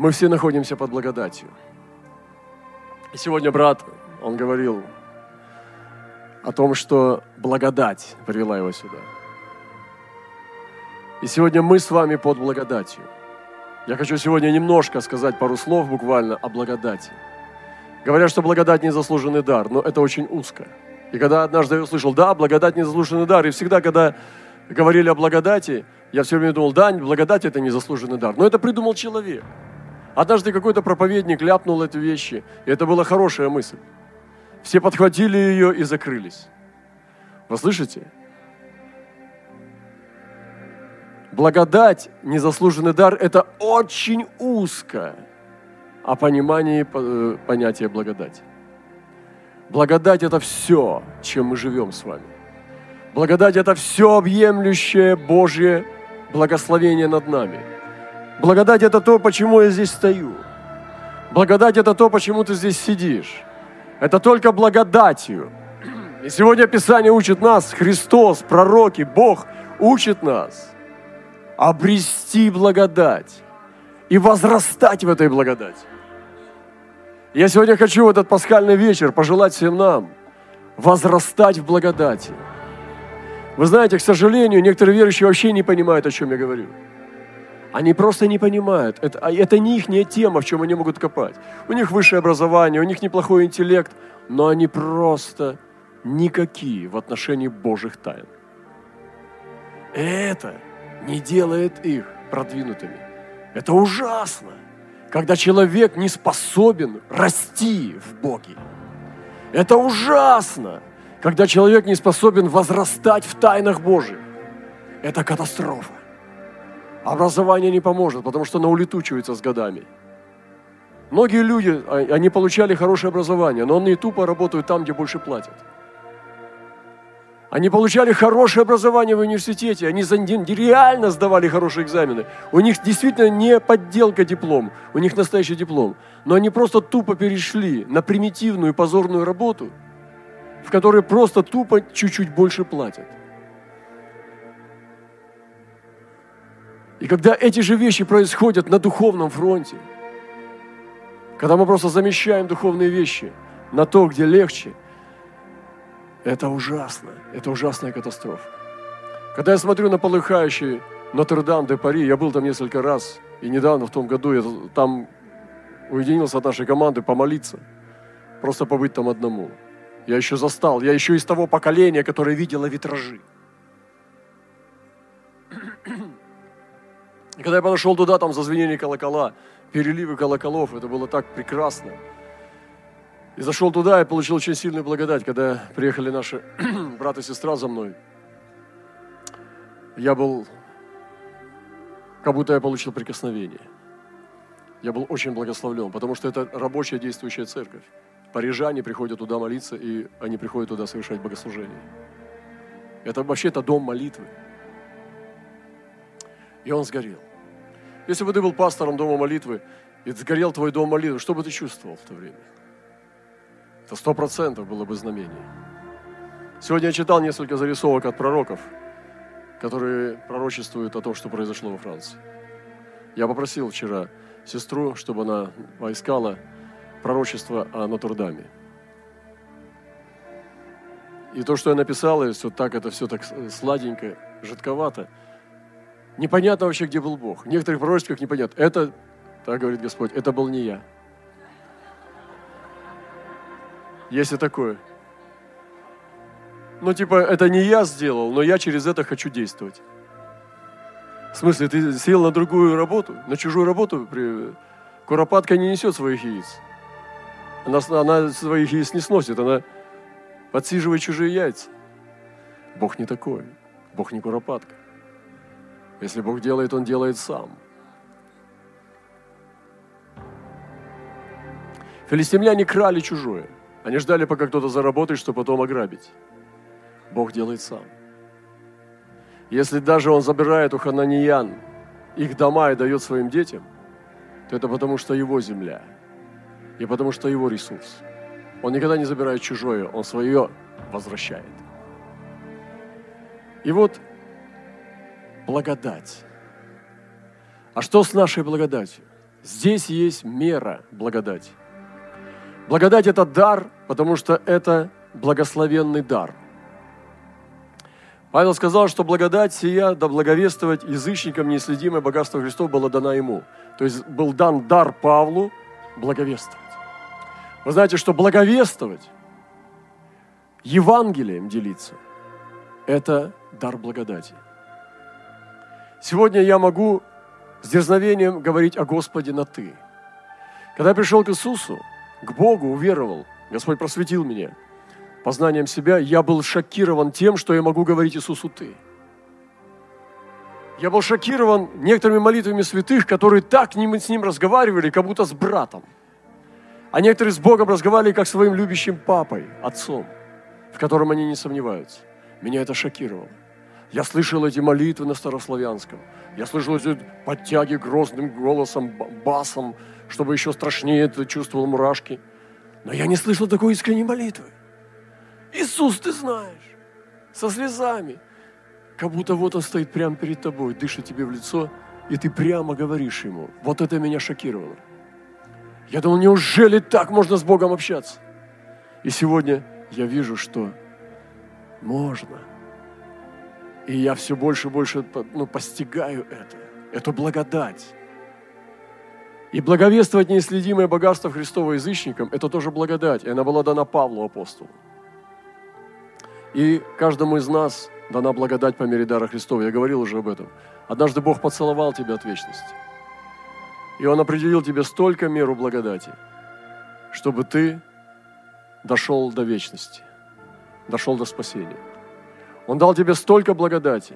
Мы все находимся под благодатью. И сегодня брат, он говорил о том, что благодать привела его сюда. И сегодня мы с вами под благодатью. Я хочу сегодня немножко сказать пару слов буквально о благодати. Говорят, что благодать – незаслуженный дар, но это очень узко. И когда однажды я услышал, да, благодать – незаслуженный дар, и всегда, когда говорили о благодати, я все время думал, да, благодать – это незаслуженный дар. Но это придумал человек. Однажды какой-то проповедник ляпнул эти вещи, и это была хорошая мысль. Все подхватили ее и закрылись. Вы слышите? Благодать, незаслуженный дар – это очень узко о понимании э, понятия благодати. Благодать – это все, чем мы живем с вами. Благодать – это все объемлющее Божье благословение над нами. Благодать – это то, почему я здесь стою. Благодать – это то, почему ты здесь сидишь. Это только благодатью. И сегодня Писание учит нас, Христос, пророки, Бог учит нас обрести благодать и возрастать в этой благодати. Я сегодня хочу в этот пасхальный вечер пожелать всем нам возрастать в благодати. Вы знаете, к сожалению, некоторые верующие вообще не понимают, о чем я говорю. Они просто не понимают. Это, а это не их тема, в чем они могут копать. У них высшее образование, у них неплохой интеллект, но они просто никакие в отношении Божьих тайн. Это не делает их продвинутыми. Это ужасно когда человек не способен расти в Боге. Это ужасно, когда человек не способен возрастать в тайнах Божьих. Это катастрофа. Образование не поможет, потому что оно улетучивается с годами. Многие люди, а, они получали хорошее образование, но они тупо работают там, где больше платят. Они получали хорошее образование в университете, они реально сдавали хорошие экзамены. У них действительно не подделка диплом, у них настоящий диплом. Но они просто тупо перешли на примитивную позорную работу, в которой просто тупо чуть-чуть больше платят. И когда эти же вещи происходят на духовном фронте, когда мы просто замещаем духовные вещи на то, где легче – это ужасно. Это ужасная катастрофа. Когда я смотрю на полыхающий Нотр-Дам де Пари, я был там несколько раз, и недавно, в том году, я там уединился от нашей команды помолиться, просто побыть там одному. Я еще застал, я еще из того поколения, которое видело витражи. И когда я подошел туда, там зазвенели колокола, переливы колоколов, это было так прекрасно. И зашел туда и получил очень сильную благодать, когда приехали наши брат и сестра за мной. Я был, как будто я получил прикосновение. Я был очень благословлен, потому что это рабочая действующая церковь. Парижане приходят туда молиться, и они приходят туда совершать богослужение. Это вообще это дом молитвы. И он сгорел. Если бы ты был пастором дома молитвы, и сгорел твой дом молитвы, что бы ты чувствовал в то время? Это сто процентов было бы знамение. Сегодня я читал несколько зарисовок от пророков, которые пророчествуют о том, что произошло во Франции. Я попросил вчера сестру, чтобы она поискала пророчество о Нотр-Даме. И то, что я написал, и все так, это все так сладенько, жидковато. Непонятно вообще, где был Бог. В некоторых пророчествах непонятно. Это, так говорит Господь, это был не я. Есть и такое. Ну, типа, это не я сделал, но я через это хочу действовать. В смысле, ты сел на другую работу, на чужую работу? При... Куропатка не несет своих яиц. Она, она своих яиц не сносит, она подсиживает чужие яйца. Бог не такой. Бог не куропатка. Если Бог делает, Он делает сам. Филистимляне крали чужое – они ждали, пока кто-то заработает, чтобы потом ограбить. Бог делает сам. Если даже Он забирает у хананиян их дома и дает своим детям, то это потому, что Его земля. И потому, что Его ресурс. Он никогда не забирает чужое, Он свое возвращает. И вот благодать. А что с нашей благодатью? Здесь есть мера благодати. Благодать – это дар, потому что это благословенный дар. Павел сказал, что благодать сия, да благовествовать язычникам неисследимое богатство Христов было дано ему. То есть был дан дар Павлу благовествовать. Вы знаете, что благовествовать, Евангелием делиться, это дар благодати. Сегодня я могу с дерзновением говорить о Господе на «ты». Когда я пришел к Иисусу, к Богу, уверовал, Господь просветил меня познанием себя, я был шокирован тем, что я могу говорить Иисусу «ты». Я был шокирован некоторыми молитвами святых, которые так с ним разговаривали, как будто с братом. А некоторые с Богом разговаривали, как своим любящим папой, отцом, в котором они не сомневаются. Меня это шокировало. Я слышал эти молитвы на старославянском. Я слышал эти подтяги грозным голосом, басом, чтобы еще страшнее это чувствовал мурашки. Но я не слышал такой искренней молитвы. Иисус, ты знаешь, со слезами. Как будто вот он стоит прямо перед тобой, дышит тебе в лицо, и ты прямо говоришь ему. Вот это меня шокировало. Я думал, неужели так можно с Богом общаться? И сегодня я вижу, что можно – и я все больше и больше ну, постигаю это, эту благодать. И благовествовать неисследимое богатство Христова язычникам – это тоже благодать. И она была дана Павлу, апостолу. И каждому из нас дана благодать по мере дара Христова. Я говорил уже об этом. Однажды Бог поцеловал тебя от вечности. И Он определил тебе столько меру благодати, чтобы ты дошел до вечности, дошел до спасения. Он дал тебе столько благодати,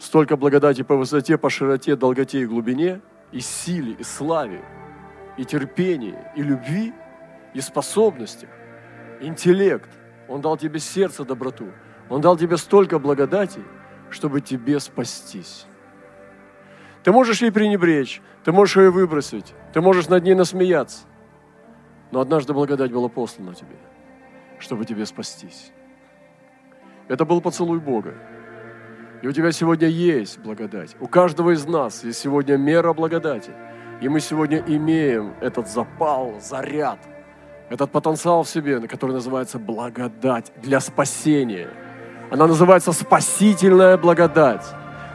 столько благодати по высоте, по широте, долготе и глубине, и силе, и славе, и терпении, и любви, и способностях, интеллект. Он дал тебе сердце доброту. Он дал тебе столько благодати, чтобы тебе спастись. Ты можешь ей пренебречь, ты можешь ее выбросить, ты можешь над ней насмеяться. Но однажды благодать была послана тебе, чтобы тебе спастись. Это был поцелуй Бога. И у тебя сегодня есть благодать. У каждого из нас есть сегодня мера благодати. И мы сегодня имеем этот запал, заряд, этот потенциал в себе, который называется благодать для спасения. Она называется спасительная благодать.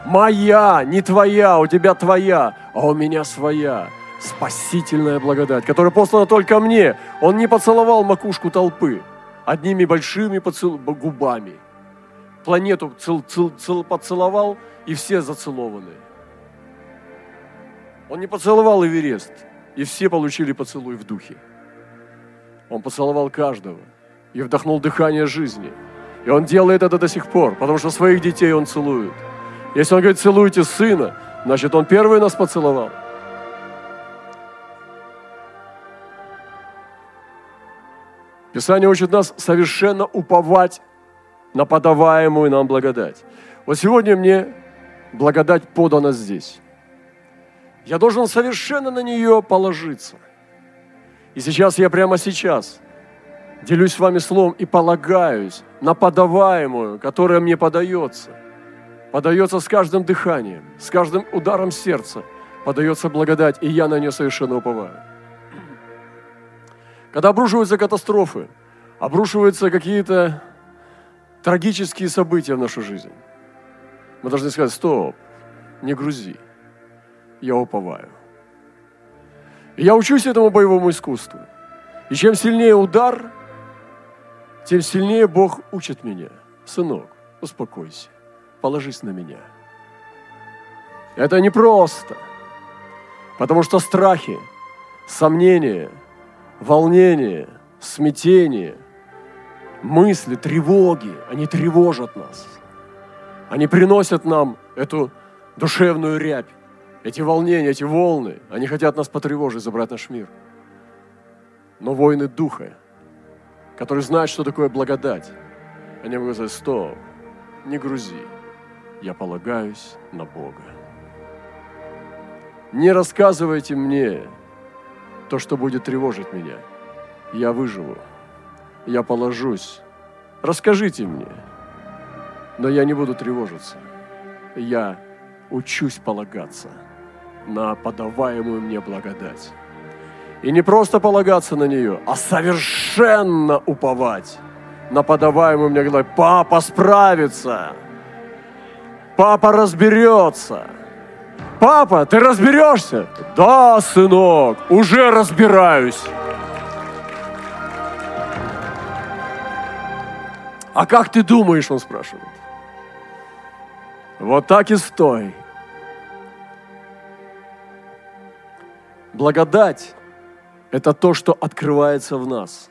Моя, не твоя, у тебя твоя, а у меня своя. Спасительная благодать, которая послана только мне. Он не поцеловал макушку толпы одними большими поцел... губами – планету цел, цел, цел, поцеловал, и все зацелованы. Он не поцеловал Эверест, и все получили поцелуй в духе. Он поцеловал каждого и вдохнул дыхание жизни. И он делает это до сих пор, потому что своих детей он целует. Если он говорит, целуйте сына, значит, он первый нас поцеловал. Писание учит нас совершенно уповать на подаваемую нам благодать. Вот сегодня мне благодать подана здесь. Я должен совершенно на нее положиться. И сейчас я прямо сейчас делюсь с вами словом и полагаюсь на подаваемую, которая мне подается. Подается с каждым дыханием, с каждым ударом сердца. Подается благодать, и я на нее совершенно уповаю. Когда обрушиваются катастрофы, обрушиваются какие-то трагические события в нашу жизнь, мы должны сказать, стоп, не грузи, я уповаю. И я учусь этому боевому искусству. И чем сильнее удар, тем сильнее Бог учит меня. Сынок, успокойся, положись на меня. Это непросто, потому что страхи, сомнения, волнение, смятение – мысли, тревоги, они тревожат нас. Они приносят нам эту душевную рябь, эти волнения, эти волны. Они хотят нас потревожить, забрать наш мир. Но воины духа, которые знают, что такое благодать, они могут сказать, стоп, не грузи, я полагаюсь на Бога. Не рассказывайте мне то, что будет тревожить меня. Я выживу я положусь. Расскажите мне. Но я не буду тревожиться. Я учусь полагаться на подаваемую мне благодать. И не просто полагаться на нее, а совершенно уповать на подаваемую мне благодать. Папа справится. Папа разберется. Папа, ты разберешься? Да, сынок, уже разбираюсь. А как ты думаешь, он спрашивает. Вот так и стой. Благодать – это то, что открывается в нас.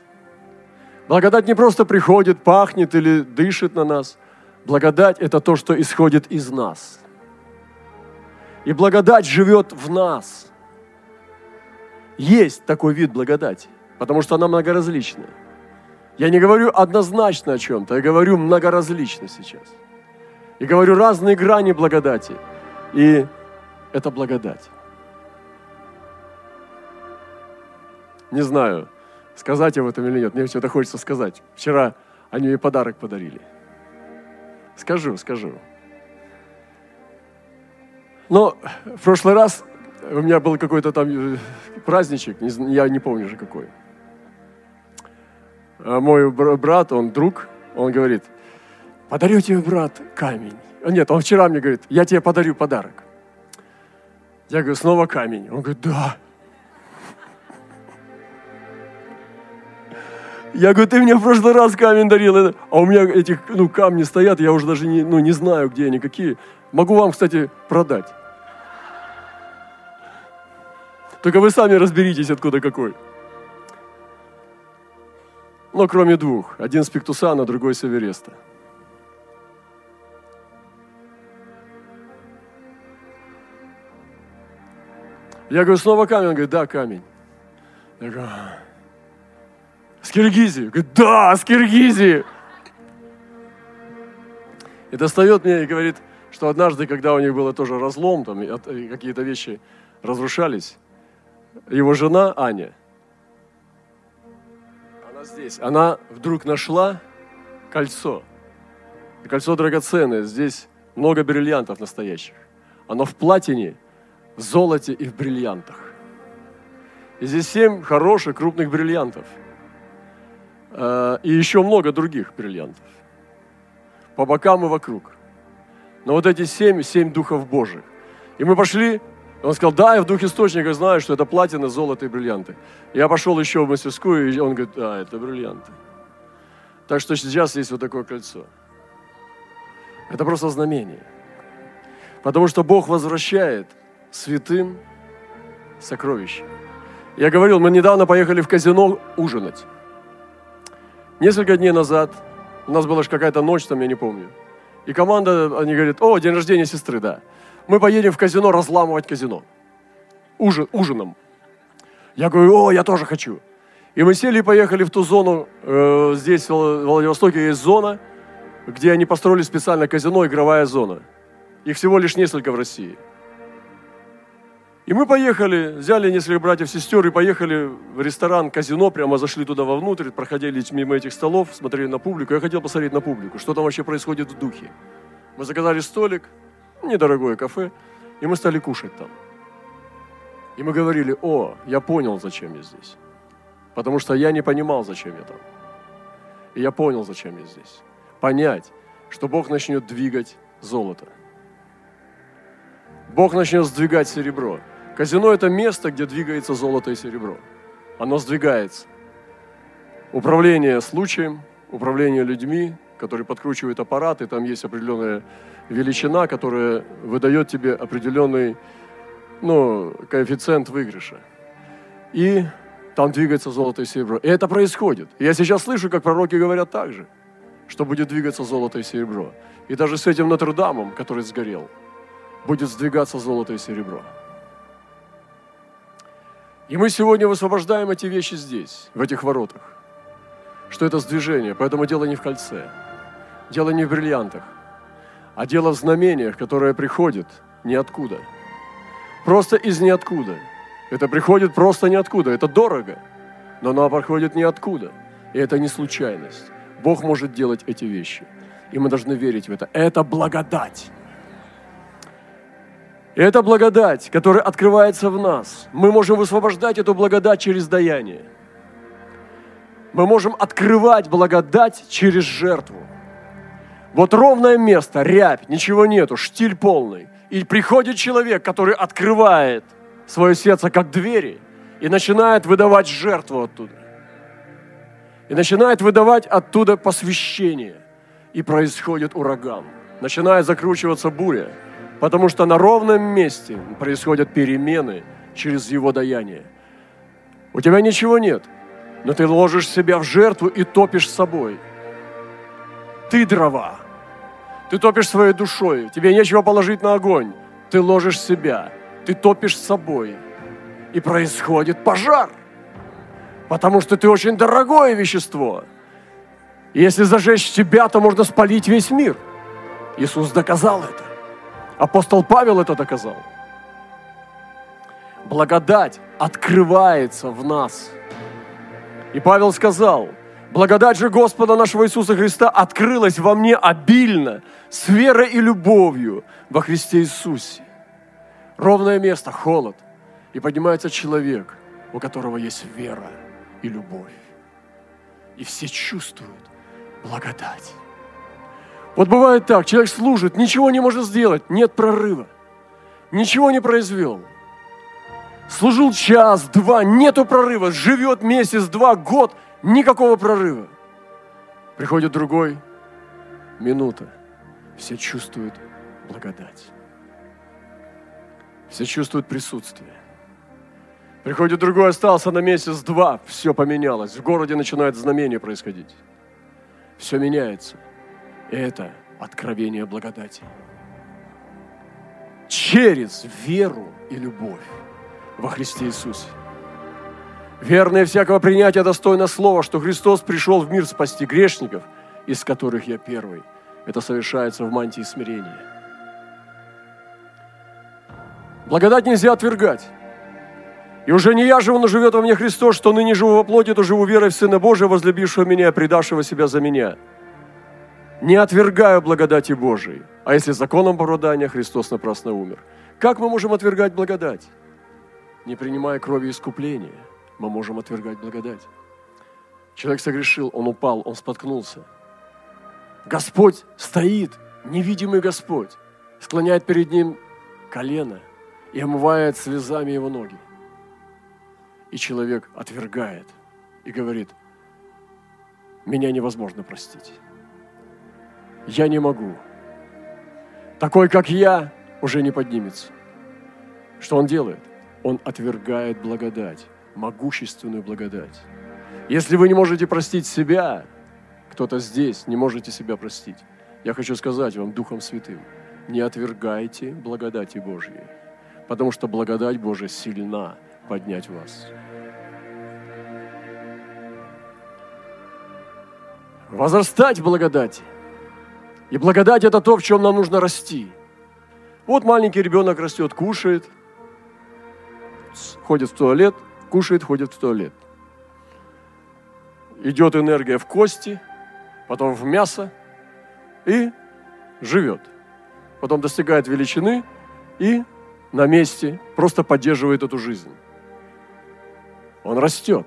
Благодать не просто приходит, пахнет или дышит на нас. Благодать – это то, что исходит из нас. И благодать живет в нас. Есть такой вид благодати, потому что она многоразличная. Я не говорю однозначно о чем-то, я говорю многоразлично сейчас. И говорю разные грани благодати. И это благодать. Не знаю, сказать об этом или нет. Мне что-то хочется сказать. Вчера они мне подарок подарили. Скажу, скажу. Но в прошлый раз у меня был какой-то там э, праздничек, я не помню же какой. А мой брат, он друг, он говорит, подарю тебе, брат, камень. А нет, он вчера мне говорит, я тебе подарю подарок. Я говорю, снова камень. Он говорит, да. Я говорю, ты мне в прошлый раз камень дарил, а у меня эти ну, камни стоят, я уже даже не, ну, не знаю, где они, какие. Могу вам, кстати, продать. Только вы сами разберитесь, откуда какой. Но кроме двух. Один с Пиктусана, другой с Эвереста. Я говорю, снова камень? Он говорит, да, камень. Я говорю, с Киргизии? Говорит, да, с Киргизии. И достает мне и говорит, что однажды, когда у них было тоже разлом, там какие-то вещи разрушались, его жена Аня – здесь. Она вдруг нашла кольцо. Кольцо драгоценное. Здесь много бриллиантов настоящих. Оно в платине, в золоте и в бриллиантах. И здесь семь хороших крупных бриллиантов. Э, и еще много других бриллиантов. По бокам и вокруг. Но вот эти семь, семь духов Божьих. И мы пошли он сказал, да, я в двух источниках знаю, что это платина, золото и бриллианты. Я пошел еще в мастерскую, и он говорит, да, это бриллианты. Так что сейчас есть вот такое кольцо. Это просто знамение. Потому что Бог возвращает святым сокровища. Я говорил, мы недавно поехали в казино ужинать. Несколько дней назад, у нас была же какая-то ночь там, я не помню. И команда, они говорят, о, день рождения сестры, да мы поедем в казино разламывать казино. Ужин, ужином. Я говорю, о, я тоже хочу. И мы сели и поехали в ту зону, э, здесь в Владивостоке есть зона, где они построили специально казино, игровая зона. Их всего лишь несколько в России. И мы поехали, взяли несколько братьев-сестер и поехали в ресторан, казино, прямо зашли туда вовнутрь, проходили мимо этих столов, смотрели на публику. Я хотел посмотреть на публику, что там вообще происходит в духе. Мы заказали столик, недорогое кафе, и мы стали кушать там. И мы говорили, о, я понял, зачем я здесь. Потому что я не понимал, зачем я там. И я понял, зачем я здесь. Понять, что Бог начнет двигать золото. Бог начнет сдвигать серебро. Казино – это место, где двигается золото и серебро. Оно сдвигается. Управление случаем, управление людьми, которые подкручивают аппараты, там есть определенная величина, которая выдает тебе определенный ну, коэффициент выигрыша. И там двигается золото и серебро. И это происходит. я сейчас слышу, как пророки говорят так же, что будет двигаться золото и серебро. И даже с этим Нотр-Дамом, который сгорел, будет сдвигаться золото и серебро. И мы сегодня высвобождаем эти вещи здесь, в этих воротах. Что это сдвижение. Поэтому дело не в кольце. Дело не в бриллиантах а дело в знамениях, которые приходят ниоткуда. Просто из ниоткуда. Это приходит просто ниоткуда. Это дорого, но оно приходит ниоткуда. И это не случайность. Бог может делать эти вещи. И мы должны верить в это. Это благодать. И это благодать, которая открывается в нас. Мы можем высвобождать эту благодать через даяние. Мы можем открывать благодать через жертву. Вот ровное место, рябь, ничего нету, штиль полный. И приходит человек, который открывает свое сердце как двери и начинает выдавать жертву оттуда. И начинает выдавать оттуда посвящение. И происходит ураган. Начинает закручиваться буря. Потому что на ровном месте происходят перемены через его даяние. У тебя ничего нет, но ты ложишь себя в жертву и топишь собой. Ты дрова. Ты топишь своей душой. Тебе нечего положить на огонь. Ты ложишь себя. Ты топишь собой. И происходит пожар. Потому что ты очень дорогое вещество. Если зажечь тебя, то можно спалить весь мир. Иисус доказал это. Апостол Павел это доказал. Благодать открывается в нас. И Павел сказал, благодать же Господа нашего Иисуса Христа открылась во мне обильно, с верой и любовью во Христе Иисусе. Ровное место, холод. И поднимается человек, у которого есть вера и любовь. И все чувствуют благодать. Вот бывает так, человек служит, ничего не может сделать, нет прорыва, ничего не произвел. Служил час, два, нету прорыва, живет месяц, два, год, никакого прорыва. Приходит другой, минута, все чувствуют благодать. Все чувствуют присутствие. Приходит другой, остался на месяц-два, все поменялось. В городе начинает знамение происходить. Все меняется. Это откровение благодати. Через веру и любовь во Христе Иисусе. Верное всякого принятия достойно слова, что Христос пришел в мир спасти грешников, из которых я первый. Это совершается в мантии смирения. Благодать нельзя отвергать. И уже не я живу, но живет во мне Христос, что ныне живу во плоти, то живу верой в Сына Божия, возлюбившего меня, предавшего себя за меня – не отвергаю благодати Божией. А если законом оправдания Христос напрасно умер? Как мы можем отвергать благодать? Не принимая крови искупления, мы можем отвергать благодать. Человек согрешил, он упал, он споткнулся. Господь стоит, невидимый Господь, склоняет перед ним колено и омывает слезами его ноги. И человек отвергает и говорит, меня невозможно простить я не могу. Такой, как я, уже не поднимется. Что он делает? Он отвергает благодать, могущественную благодать. Если вы не можете простить себя, кто-то здесь не можете себя простить, я хочу сказать вам Духом Святым, не отвергайте благодати Божьей, потому что благодать Божия сильна поднять вас. Возрастать в благодати – и благодать – это то, в чем нам нужно расти. Вот маленький ребенок растет, кушает, ходит в туалет, кушает, ходит в туалет. Идет энергия в кости, потом в мясо и живет. Потом достигает величины и на месте просто поддерживает эту жизнь. Он растет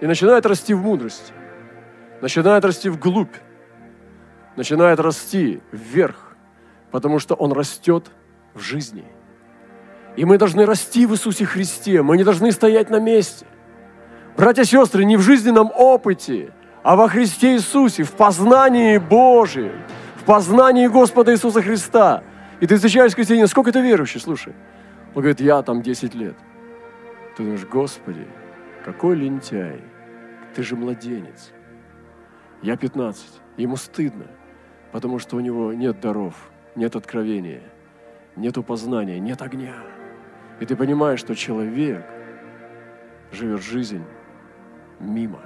и начинает расти в мудрости, начинает расти вглубь, начинает расти вверх, потому что он растет в жизни. И мы должны расти в Иисусе Христе, мы не должны стоять на месте. Братья и сестры, не в жизненном опыте, а во Христе Иисусе, в познании Божьем, в познании Господа Иисуса Христа. И ты встречаешь христианина, сколько ты верующий, слушай. Он говорит, я там 10 лет. Ты думаешь, Господи, какой лентяй, ты же младенец. Я 15, ему стыдно потому что у него нет даров, нет откровения, нет познания, нет огня. И ты понимаешь, что человек живет жизнь мимо.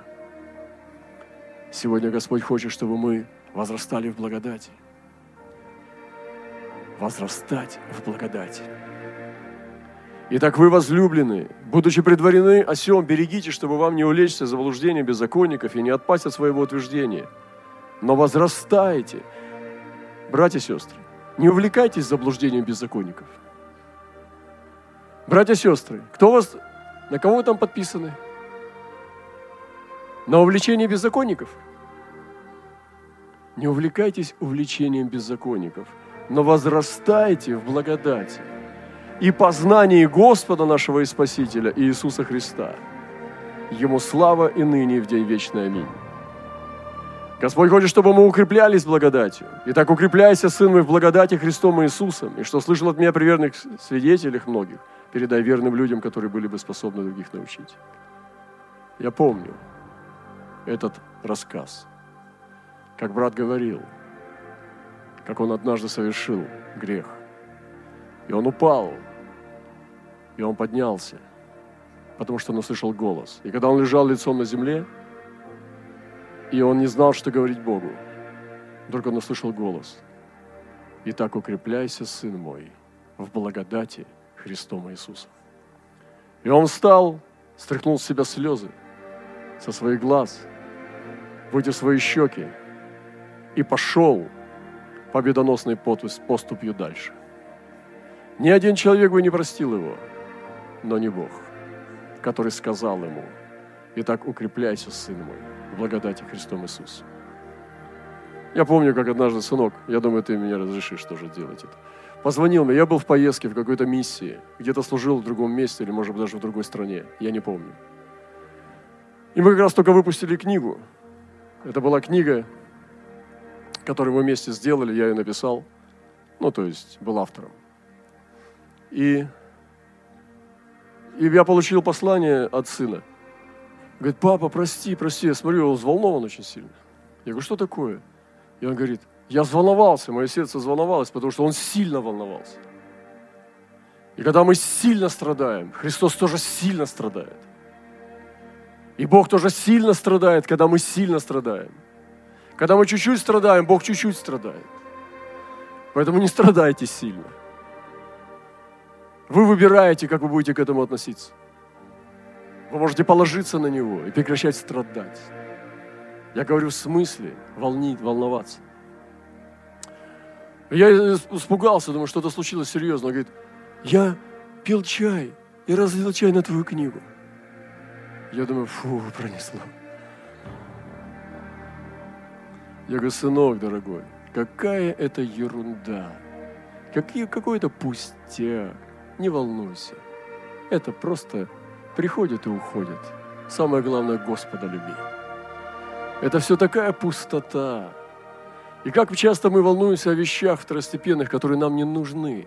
Сегодня Господь хочет, чтобы мы возрастали в благодати. Возрастать в благодати. Итак, вы возлюблены, будучи предварены о сем, берегите, чтобы вам не улечься заблуждение беззаконников и не отпасть от своего утверждения – но возрастайте. Братья и сестры, не увлекайтесь заблуждением беззаконников. Братья и сестры, кто вас, на кого вы там подписаны? На увлечение беззаконников? Не увлекайтесь увлечением беззаконников, но возрастайте в благодати и познании Господа нашего и Спасителя Иисуса Христа. Ему слава и ныне и в день вечный. Аминь. Господь хочет, чтобы мы укреплялись благодатью. Итак, укрепляйся, сын мой, в благодати Христом Иисусом. И что слышал от меня при верных свидетелях многих, передай верным людям, которые были бы способны других научить. Я помню этот рассказ, как брат говорил, как он однажды совершил грех. И он упал, и он поднялся, потому что он услышал голос. И когда он лежал лицом на земле, и он не знал, что говорить Богу. Вдруг он услышал голос. «Итак, укрепляйся, сын мой, в благодати Христом Иисуса». И он встал, стряхнул с себя слезы со своих глаз, вытер свои щеки и пошел победоносной поступью дальше. Ни один человек бы не простил его, но не Бог, который сказал ему, «Итак, укрепляйся, сын мой, в благодати Христом Иисусом. Я помню, как однажды, сынок, я думаю, ты меня разрешишь тоже делать это. Позвонил мне, я был в поездке, в какой-то миссии, где-то служил в другом месте или, может быть, даже в другой стране, я не помню. И мы как раз только выпустили книгу. Это была книга, которую мы вместе сделали, я ее написал. Ну, то есть, был автором. И, и я получил послание от сына – Говорит, папа, прости, прости. Я смотрю, он взволнован очень сильно. Я говорю, что такое? И он говорит, я взволновался, мое сердце взволновалось, потому что он сильно волновался. И когда мы сильно страдаем, Христос тоже сильно страдает. И Бог тоже сильно страдает, когда мы сильно страдаем. Когда мы чуть-чуть страдаем, Бог чуть-чуть страдает. Поэтому не страдайте сильно. Вы выбираете, как вы будете к этому относиться. Вы можете положиться на Него и прекращать страдать. Я говорю в смысле волнить, волноваться. Я испугался, думаю, что-то случилось серьезно. Он говорит, я пил чай и разлил чай на твою книгу. Я думаю, фу, пронесло. Я говорю, сынок дорогой, какая это ерунда. Какие, какой это пустяк. Не волнуйся. Это просто приходит и уходит. Самое главное, Господа люби. Это все такая пустота. И как часто мы волнуемся о вещах второстепенных, которые нам не нужны.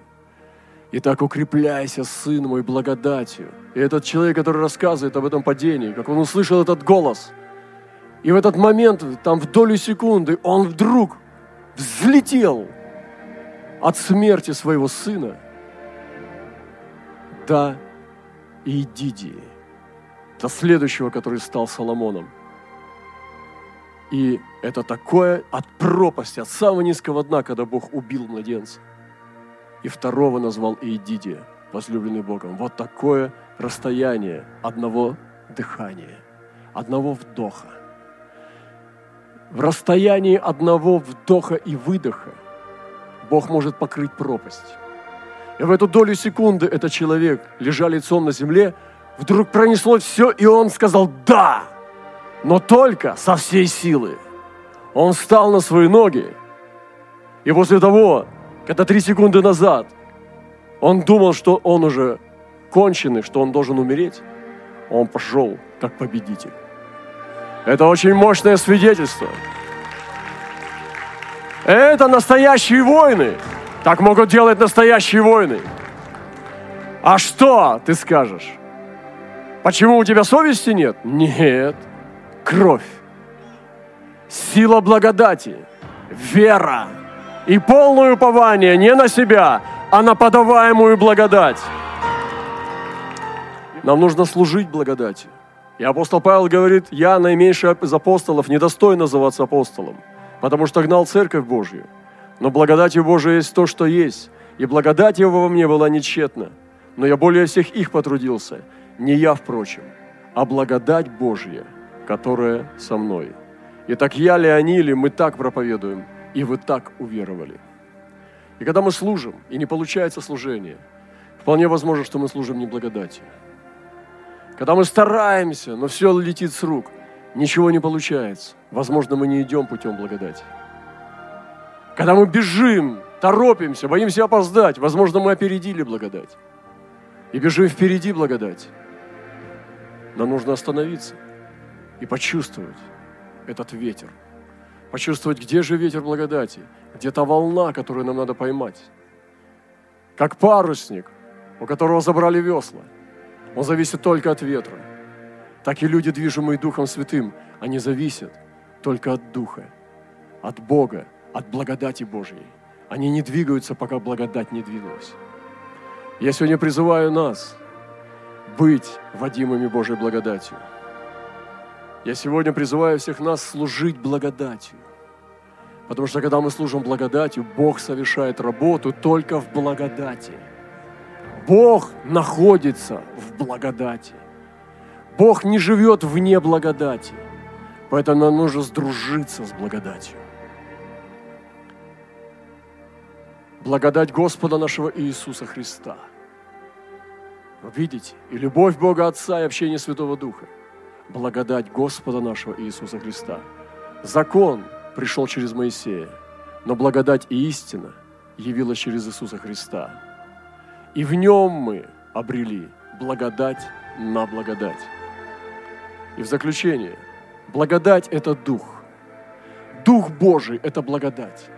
Итак, укрепляйся, сын мой, благодатью. И этот человек, который рассказывает об этом падении, как он услышал этот голос, и в этот момент, там в долю секунды, он вдруг взлетел от смерти своего сына до и Идидии, до следующего, который стал Соломоном. И это такое от пропасти, от самого низкого дна, когда Бог убил младенца. И второго назвал Иедидия, возлюбленный Богом. Вот такое расстояние одного дыхания, одного вдоха. В расстоянии одного вдоха и выдоха Бог может покрыть пропасть. И в эту долю секунды этот человек, лежа лицом на земле, вдруг пронесло все, и он сказал «да», но только со всей силы. Он встал на свои ноги, и после того, когда три секунды назад он думал, что он уже конченый, что он должен умереть, он пошел как победитель. Это очень мощное свидетельство. Это настоящие войны. Так могут делать настоящие войны. А что ты скажешь? Почему у тебя совести нет? Нет. Кровь. Сила благодати. Вера. И полное упование не на себя, а на подаваемую благодать. Нам нужно служить благодати. И апостол Павел говорит, я наименьший из апостолов, недостоин называться апостолом, потому что гнал церковь Божью. Но благодатью Божией есть то, что есть. И благодать его во мне была нечетна. Но я более всех их потрудился. Не я, впрочем, а благодать Божья, которая со мной. И так я ли они, или мы так проповедуем, и вы так уверовали. И когда мы служим, и не получается служение, вполне возможно, что мы служим не благодатью. Когда мы стараемся, но все летит с рук, ничего не получается. Возможно, мы не идем путем благодати. Когда мы бежим, торопимся, боимся опоздать, возможно, мы опередили благодать. И бежим впереди благодать. Нам нужно остановиться и почувствовать этот ветер. Почувствовать, где же ветер благодати, где та волна, которую нам надо поймать. Как парусник, у которого забрали весла. Он зависит только от ветра. Так и люди, движимые Духом Святым, они зависят только от Духа, от Бога, от благодати Божьей. Они не двигаются, пока благодать не двинулась. Я сегодня призываю нас быть водимыми Божьей благодатью. Я сегодня призываю всех нас служить благодатью. Потому что когда мы служим благодатью, Бог совершает работу только в благодати. Бог находится в благодати. Бог не живет вне благодати. Поэтому нам нужно сдружиться с благодатью. Благодать Господа нашего Иисуса Христа. Вы видите, и любовь Бога Отца, и общение Святого Духа. Благодать Господа нашего Иисуса Христа. Закон пришел через Моисея, но благодать и истина явилась через Иисуса Христа. И в нем мы обрели благодать на благодать. И в заключение, благодать – это Дух. Дух Божий – это благодать.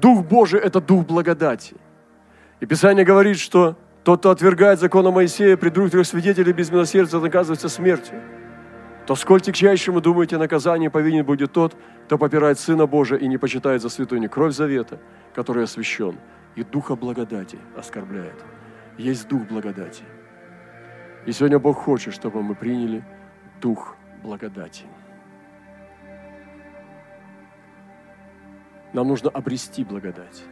Дух Божий – это Дух благодати. И Писание говорит, что тот, кто отвергает закона Моисея, при двух трех свидетелей без милосердия наказывается смертью. То сколь тягчайшему, думаете, наказание повинен будет тот, кто попирает Сына Божия и не почитает за святую не кровь завета, который освящен, и Духа благодати оскорбляет. Есть Дух благодати – и сегодня Бог хочет, чтобы мы приняли Дух благодати. Нам нужно обрести благодать.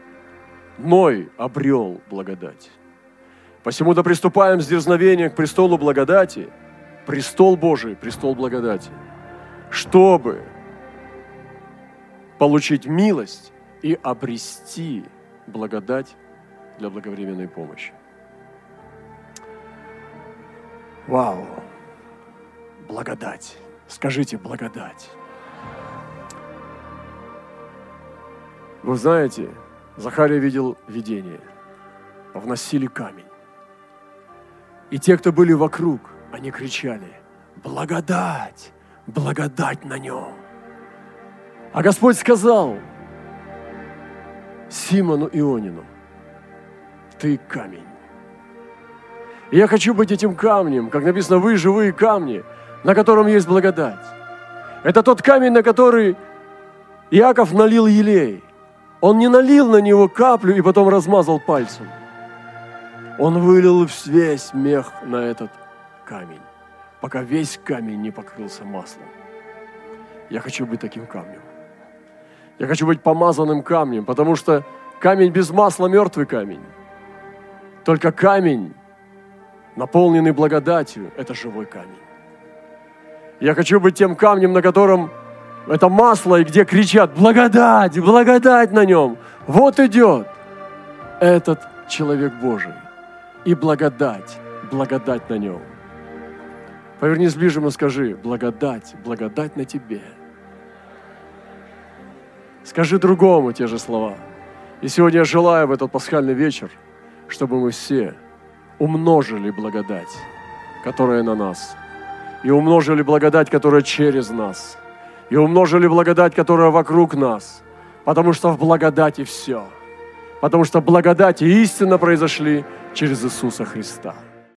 Ной обрел благодать. Посему да приступаем с дерзновением к престолу благодати, престол Божий, престол благодати, чтобы получить милость и обрести благодать для благовременной помощи. Вау! Благодать. Скажите благодать. Вы знаете, Захария видел видение. Вносили камень. И те, кто были вокруг, они кричали, благодать, благодать на нем. А Господь сказал Симону Ионину, ты камень. И я хочу быть этим камнем, как написано, вы живые камни, на котором есть благодать. Это тот камень, на который Иаков налил елей. Он не налил на него каплю и потом размазал пальцем. Он вылил весь мех на этот камень, пока весь камень не покрылся маслом. Я хочу быть таким камнем. Я хочу быть помазанным камнем, потому что камень без масла – мертвый камень. Только камень, наполненный благодатью, это живой камень. Я хочу быть тем камнем, на котором это масло, и где кричат «Благодать! Благодать на нем!» Вот идет этот человек Божий. И благодать, благодать на нем. Повернись ближе и скажи «Благодать, благодать на тебе». Скажи другому те же слова. И сегодня я желаю в этот пасхальный вечер, чтобы мы все умножили благодать, которая на нас, и умножили благодать, которая через нас, и умножили благодать, которая вокруг нас, потому что в благодати все, потому что благодать и истина произошли через Иисуса Христа.